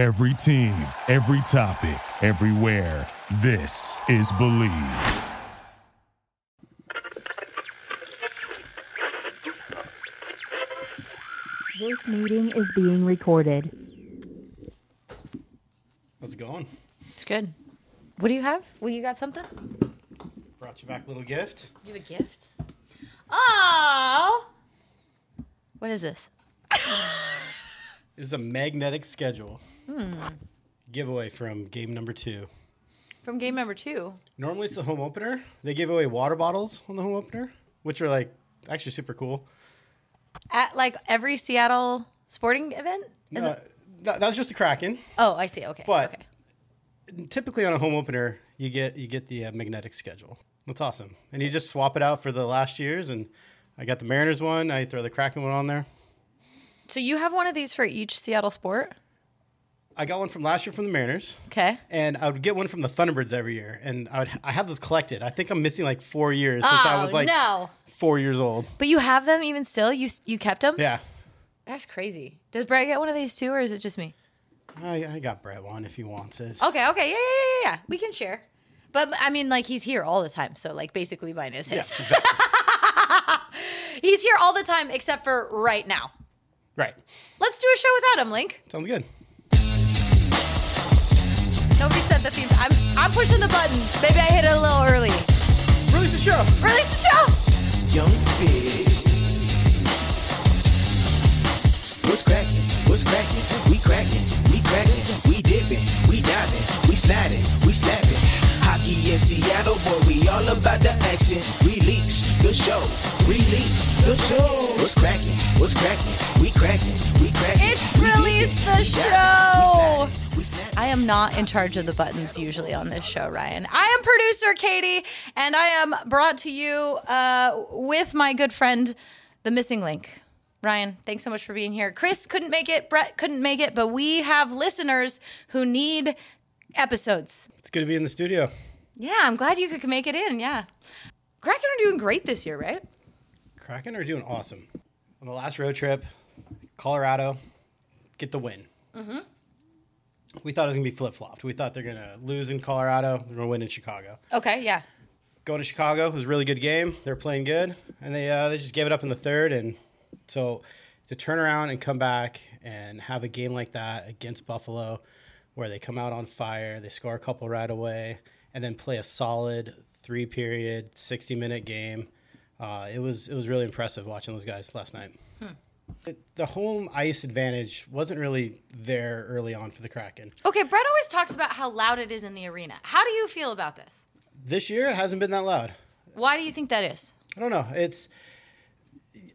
Every team, every topic, everywhere. This is Bleav. This meeting is being recorded. How's it going? It's good. What do you have? Well, you got something? Brought you back a little gift. You have a gift? Oh. What is this? This is a magnetic schedule. Giveaway from game number two. From game number two. Normally it's the home opener. They give away water bottles on the home opener, which are like actually super cool. At like every Seattle sporting event? In Uh, the- that, that was just a Kraken. oh, I see. Okay. But- okay. Typically on a home opener, you get you get the uh, magnetic schedule. That's awesome, and you just swap it out for the last years. And I got the Mariners one. I throw the Kraken one on there. So you have one of these for each Seattle sport? I got one from last year from the Mariners. Okay. and I would get one from the Thunderbirds every year, and I would I have those collected. I think I'm missing like four years since I was Oh, like no. four years old. But you have them even still? You you kept them? Yeah, That's crazy. Does Brett get one of these too, or is it just me? I, I got Brett one if he wants it. Okay, okay, yeah, yeah, yeah, yeah. We can share. But I mean, like he's here all the time, so like basically mine is yeah, his. exactly. He's here all the time except for right now. Right. Let's do a show without him, Link. Sounds good. Nobody said the theme. I'm I'm pushing the buttons. Maybe I hit it a little early. Release the show. Release the show. Young fish. What's cracking? What's cracking? We cracking, we cracking, we dipping, we diving, we sliding, we snapping. Hockey in Seattle, boy, we all about the action. Release the show, release the show. What's cracking? What's cracking? We cracking, we cracking. It's we Release the show. We sliding, we snapping. I am not in charge of the buttons usually on this show, Ryan. I am producer Katie, and I am brought to you uh, with my good friend, the missing link. Ryan, thanks so much for being here. Chris couldn't make it, Brett couldn't make it, but we have listeners who need episodes. It's good to be in the studio. Yeah, I'm glad you could make it in. Yeah. Kraken are doing great this year, right? Kraken are doing awesome. On the last road trip, Colorado, get the win. Mm-hmm. We thought it was gonna be flip flopped. We thought they're gonna lose in Colorado. They're gonna win in Chicago. Okay, yeah. going to Chicago it was a really good game. They're playing good, and they uh, they just gave it up in the third. And so to turn around and come back and have a game like that against Buffalo, where they come out on fire, they score a couple right away, and then play a solid three period, sixty minute game. Uh, it was it was really impressive watching those guys last night. It- the home ice advantage wasn't really there early on for the Kraken. Okay, Brett always talks about how loud it is in the arena. How do you feel about this? This year it hasn't been that loud. Why do you think that is? I don't know. It's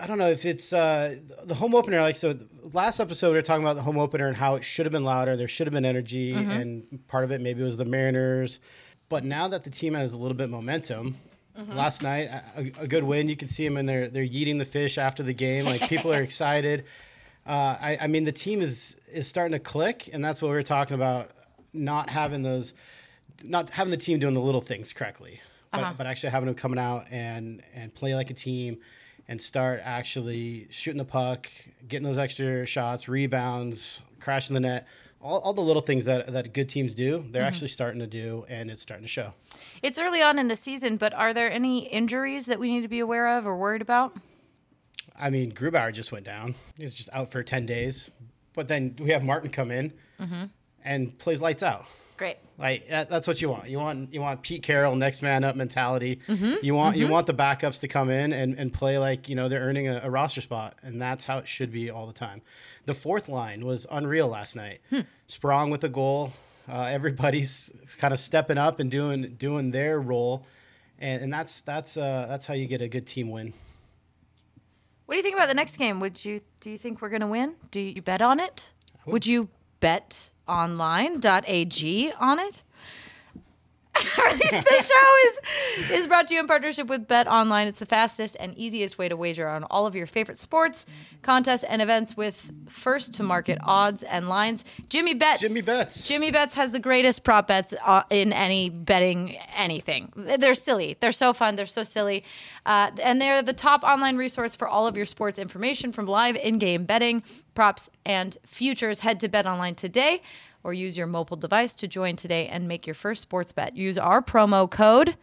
I don't know if it's uh, the home opener. Like so, last episode we were talking about the home opener and how it should have been louder. There should have been energy, and part of it maybe was the Mariners. But now that the team has a little bit momentum, last night a, a good win. You can see them and they're They're eating the fish after the game. Like people are excited. Uh, I, I mean, the team is is starting to click, and that's what we were talking about. Not having those, not having the team doing the little things correctly, but, but actually having them coming out and and play like a team, and start actually shooting the puck, getting those extra shots, rebounds, crashing the net. All, all the little things that, that good teams do, they're mm-hmm. actually starting to do, and it's starting to show. It's early on in the season, but are there any injuries that we need to be aware of or worried about? I mean, Grubauer just went down. He's just out for 10 days. But then we have Martin come in mm-hmm. and plays lights out. Great. Like that, that's what you want. You want you want Pete Carroll next man up mentality. You want you want the backups to come in and, and play like you know they're earning a, a roster spot, and that's how it should be all the time. The fourth line was unreal last night. Sprong with a goal. Uh, everybody's kind of stepping up and doing doing their role, and, and that's that's uh, that's how you get a good team win. What do you think about the next game? Would you do you think we're going to win? Do you bet on it? Would you bet online.ag on it? The show is is brought to you in partnership with Bet Online. It's the fastest and easiest way to wager on all of your favorite sports, contests, and events with first to market odds and lines. Jimmy Bets. Jimmy Bets. Jimmy Bets has the greatest prop bets uh, in any betting anything. They're silly. They're so fun. They're so silly. Uh, and they're the top online resource for all of your sports information from live in game betting props, and futures. Head to Bet Online today or use your mobile device to join today and make your first sports bet. Use our promo code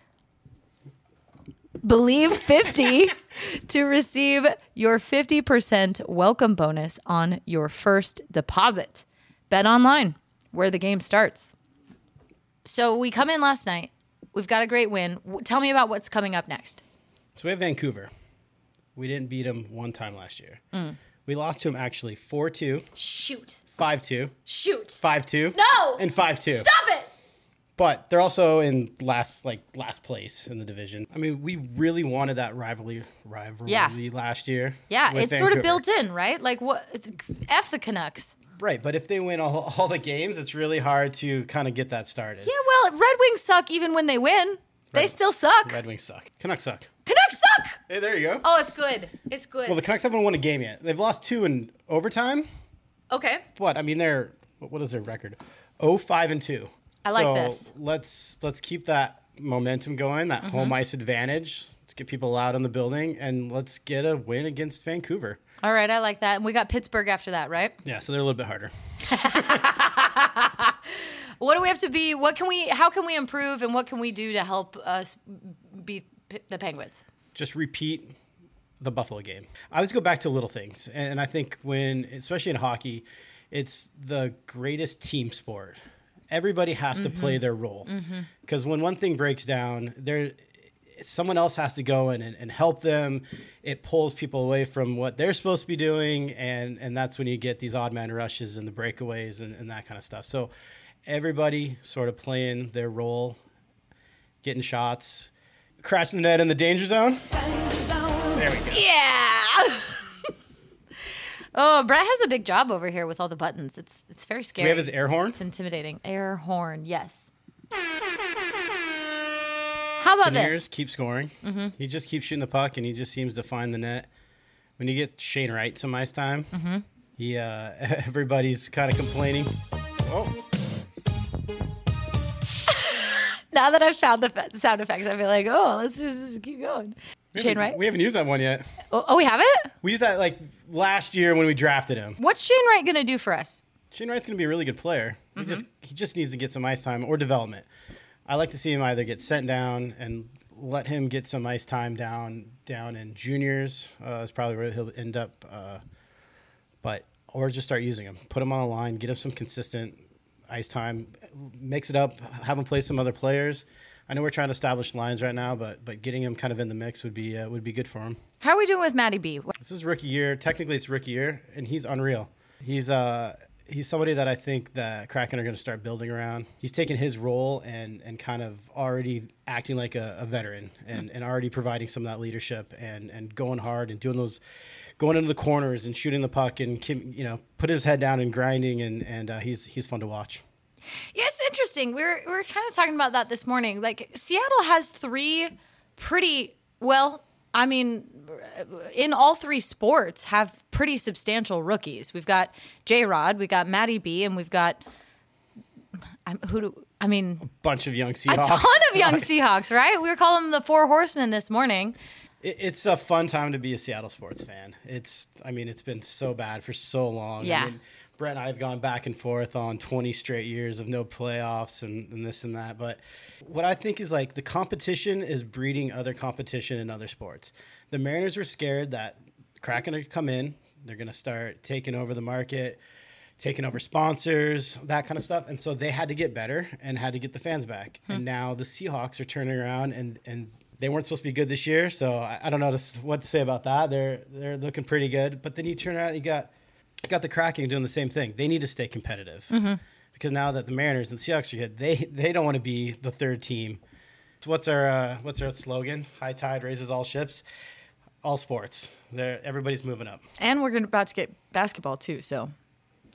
bleav 50 to receive your 50% welcome bonus on your first deposit. Bet online, where the game starts. So we come in last night. We've got a great win. Tell me about what's coming up next. So we have Vancouver. We didn't beat them one time last year. Mm. We lost to them actually 4 2, Shoot. 5 2, Shoot. 5 2. No. And 5 2. Stop it. But they're also in last like last place in the division. I mean, we really wanted that rivalry rivalry Yeah. last year. Yeah, with it's sort of Vancouver. built in, right? Like what? it's- F the Canucks. Right, but if they win all, all the games, it's really hard to kind of get that started. Yeah, well, Red Wings suck even when they win. They Red- still suck. Red Wings suck. Canucks suck. Canucks suck. Hey, there you go. Oh, it's good. It's good. Well, the Canucks haven't won a game yet. They've lost two in overtime. Okay. What? I mean, they're what is their record? Oh, five and two. I like so this. Let's let's keep that momentum going. That Mm-hmm. home ice advantage. Let's get people out in the building and let's get a win against Vancouver. All right, I like that. And we got Pittsburgh after that, right? Yeah, so they're a little bit harder. What do we have to be? What can we? How can we improve? And what can we do to help us beat the Penguins? just repeat the Buffalo game. I always go back to little things, and I think when, especially in hockey, it's the greatest team sport. Everybody has to play mm-hmm. their role mm-hmm. because when one thing breaks down, there someone else has to go in and, and help them. It pulls people away from what they're supposed to be doing, and and that's when you get these odd man rushes and the breakaways and, and that kind of stuff. So everybody sort of playing their role, getting shots, crashing the net in the danger zone. There we go. Yeah. oh, Brett has a big job over here with all the buttons. It's it's very Do scary. we have his air horn? it's intimidating. Air horn. Yes. How about this? keep scoring. Mm-hmm. He just keeps shooting the puck, and he just seems to find the net. When you get Shane Wright some ice time, Mm-hmm. he uh, everybody's kind of complaining. Oh, Now that I've found the sound effects, I feel like, oh, let's just, just keep going. We Shane haven't- Wright. We haven't used that one yet. Oh, oh, we have it. We used that like last year when we drafted him. What's Shane Wright gonna do for us? Shane Wright's going to be a really good player. Mm-hmm. He just he just needs to get some ice time or development. I like to see him either get sent down and let him get some ice time down down in juniors. Uh, is probably where he'll end up. Uh, but or just start using him. Put him on the line. Get him some consistent ice time. Mix it up. Have him play some other players. I know we're trying to establish lines right now, but but getting him kind of in the mix would be uh, would be good for him. How are we doing with Matty B? This is rookie year. Technically, it's rookie year, and he's unreal. He's uh he's somebody that I think that Kraken are going to start building around. He's taken his role and and kind of already acting like a, a veteran and, and already providing some of that leadership and and going hard and doing those going into the corners and shooting the puck and you know put his head down and grinding and and uh, he's he's fun to watch. Yeah, it's interesting. We were we were kind of talking about that this morning. Like Seattle has three pretty well. I mean, uh, in all three sports, have pretty substantial rookies. We've got J Rod, we've got Matty B, and we've got I'm, who do I mean? A bunch of young Seahawks. A ton of young Seahawks, right? We were calling them the Four Horsemen this morning. It, it's a fun time to be a Seattle sports fan. It's, I mean, it's been so bad for so long. Yeah. I mean, Brett and I have gone back and forth on 20 straight years of no playoffs and, and this and that. But what I think is like the competition is breeding other competition in other sports. The Mariners were scared that Kraken would come in, they're going to start taking over the market, taking over sponsors, that kind of stuff. And so they had to get better and had to get the fans back. Hmm. And now the Seahawks are turning around and, and they weren't supposed to be good this year. So I, I don't know what to say about that. They're, they're looking pretty good. But then you turn around, you got, got the Kraken doing the same thing. They need to stay competitive because now that the Mariners and Seahawks are good, they, they don't want to be the third team. So what's our, uh, what's our slogan? High tide raises all ships, all sports. They're, everybody's moving up. And we're gonna, about to get basketball too. So,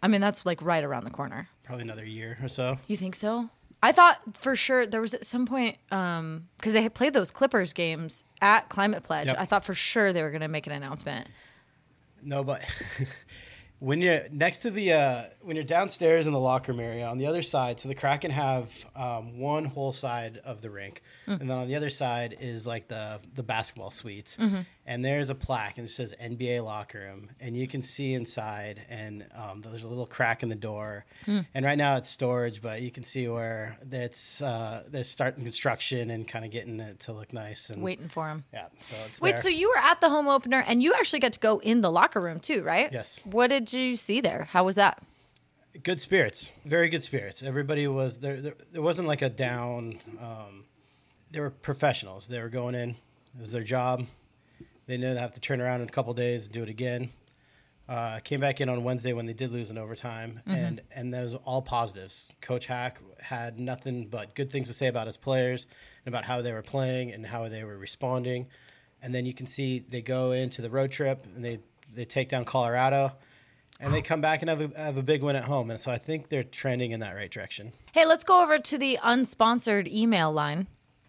I mean, that's like right around the corner. Probably another year or so. You think so? I thought for sure there was at some point um because they had played those Clippers games at Climate Pledge. Yep. I thought for sure they were going to make an announcement. No, but When you're next to the uh, when you're downstairs in the locker room area on the other side, so the Kraken have um, one whole side of the rink, and then on the other side is like the the basketball suites, and there's a plaque and it says NBA locker room, and you can see inside, and um, there's a little crack in the door, and right now it's storage, but you can see where that's uh, they're starting construction and kind of getting it to look nice and Waiting for them yeah, so it's Wait, there. so you were at the home opener and you actually got to go in the locker room too, right? Yes. What did you see there? How was that? good spirits. Very good spirits. Everybody was there there, there wasn't like a down um, they were professionals. They were going in. It was their job. They knew they have to turn around in a couple days and do it again. Uh, came back in on wednesday when they did lose in overtime and and those all positives. Coach Hak had nothing but good things to say about his players and about how they were playing and how they were responding. And then you can see they go into the road trip and they they take down colorado and they come back and have a, have a big win at home. And so I think they're trending in that right direction. Hey, let's go over to the unsponsored email line.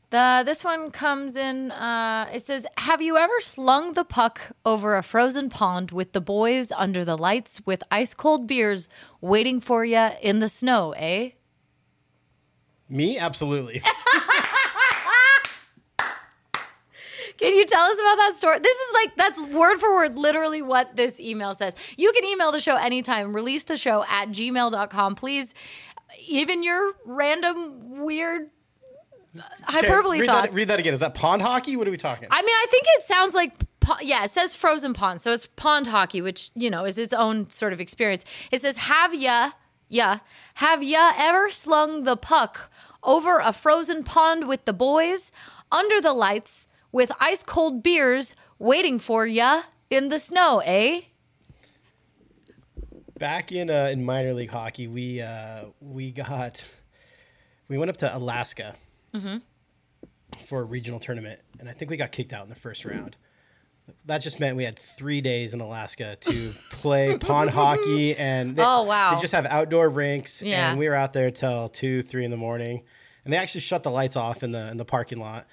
The this one comes in. Uh, it says, "Have you ever slung the puck over a frozen pond with the boys under the lights with ice cold beers waiting for you in the snow?" Eh? Me, absolutely. Can you tell us about that story? This is like that's word for word, literally what this email says. You can email the show anytime. Release the show at gmail.com. Please, even your random weird uh, hyperbole read, thoughts. that, read that again. Is that pond hockey? What are we talking? I mean, I think it sounds like, yeah, it says frozen pond. So it's pond hockey, which, you know, is its own sort of experience. It says, have ya, yeah, have ya ever slung the puck over a frozen pond with the boys under the lights with ice cold beers waiting for ya in the snow, eh? Back in uh, in minor league hockey, we uh, we got we went up to Alaska for a regional tournament, and I think we got kicked out in the first round. That just meant we had three days in Alaska to play pond hockey, and they, Oh, wow. they just have outdoor rinks, Yeah. and we were out there till two, three in the morning, and they actually shut the lights off in the in the parking lot,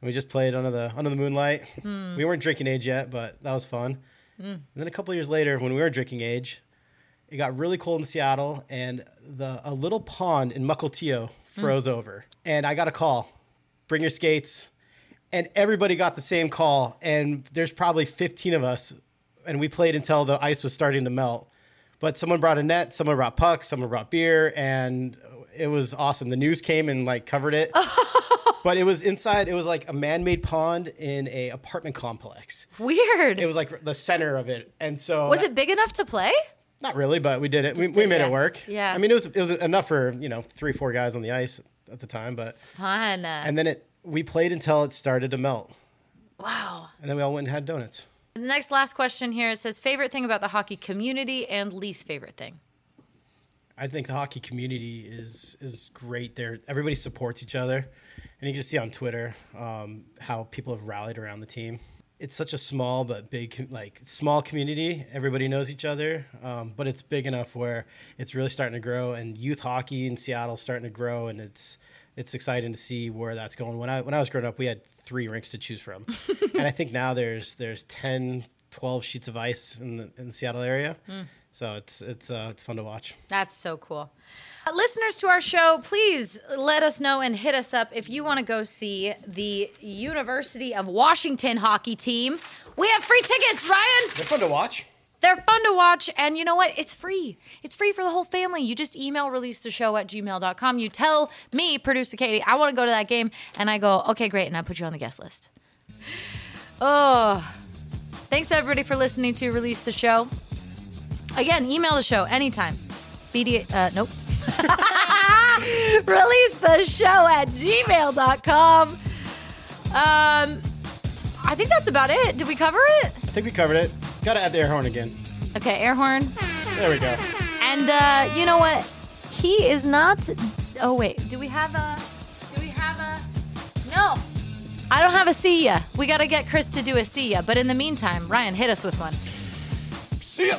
and we just played under the under the moonlight. Hmm. We weren't drinking age yet, but that was fun. And then a couple years later, when we were drinking age, it got really cold in Seattle, and the a little pond in Mukilteo froze over. And I got a call, bring your skates, and everybody got the same call. And there's probably 15 of us, and we played until the ice was starting to melt. But someone brought a net, someone brought pucks, someone brought beer, and it was awesome. The news came and like covered it. but it was inside. It was like a man-made pond in a apartment complex. Weird. It was like the center of it, and so was it big enough to play? not really, but we did it. We, Just we made yeah. it work. Yeah. I mean, it was it was enough for you know three four guys on the ice at the time, but Fun. and then it we played until it started to melt, wow. and then we all went and had donuts. The next last question here it says favorite thing about the hockey community and least favorite thing. I think the hockey community is is great. There, everybody supports each other, and you can just see on Twitter um, how people have rallied around the team. It's such a small but big, like small community. Everybody knows each other, um, but it's big enough where it's really starting to grow. And youth hockey in Seattle is starting to grow, and it's it's exciting to see where that's going. When I when I was growing up, we had three rinks to choose from, and I think now there's there's 10, 12 sheets of ice in the in the Seattle area. So it's it's uh, it's fun to watch. That's so cool. Uh, listeners to our show, please let us know and hit us up if you want to go see the University of Washington hockey team. We have free tickets, Ryan. They're fun to watch. They're fun to watch, and you know what? It's free. It's free for the whole family. You just email release the show at gmail.com. You tell me, producer Katie, I want to go to that game, and I go, okay, great, and I put you on the guest list. Oh, thanks everybody for listening to Release the Show. Again, email the show anytime. BD, uh, nope. Release the show at gmail.com. Um, I think that's about it. Did we cover it? I think we covered it. Got to add the air horn again. Okay, air horn. There we go. And uh, you know what? He is not. Oh wait, do we have a? Do we have a? No, I don't have a see ya. We got to get Chris to do a see ya. But in the meantime, Ryan, hit us with one. See ya.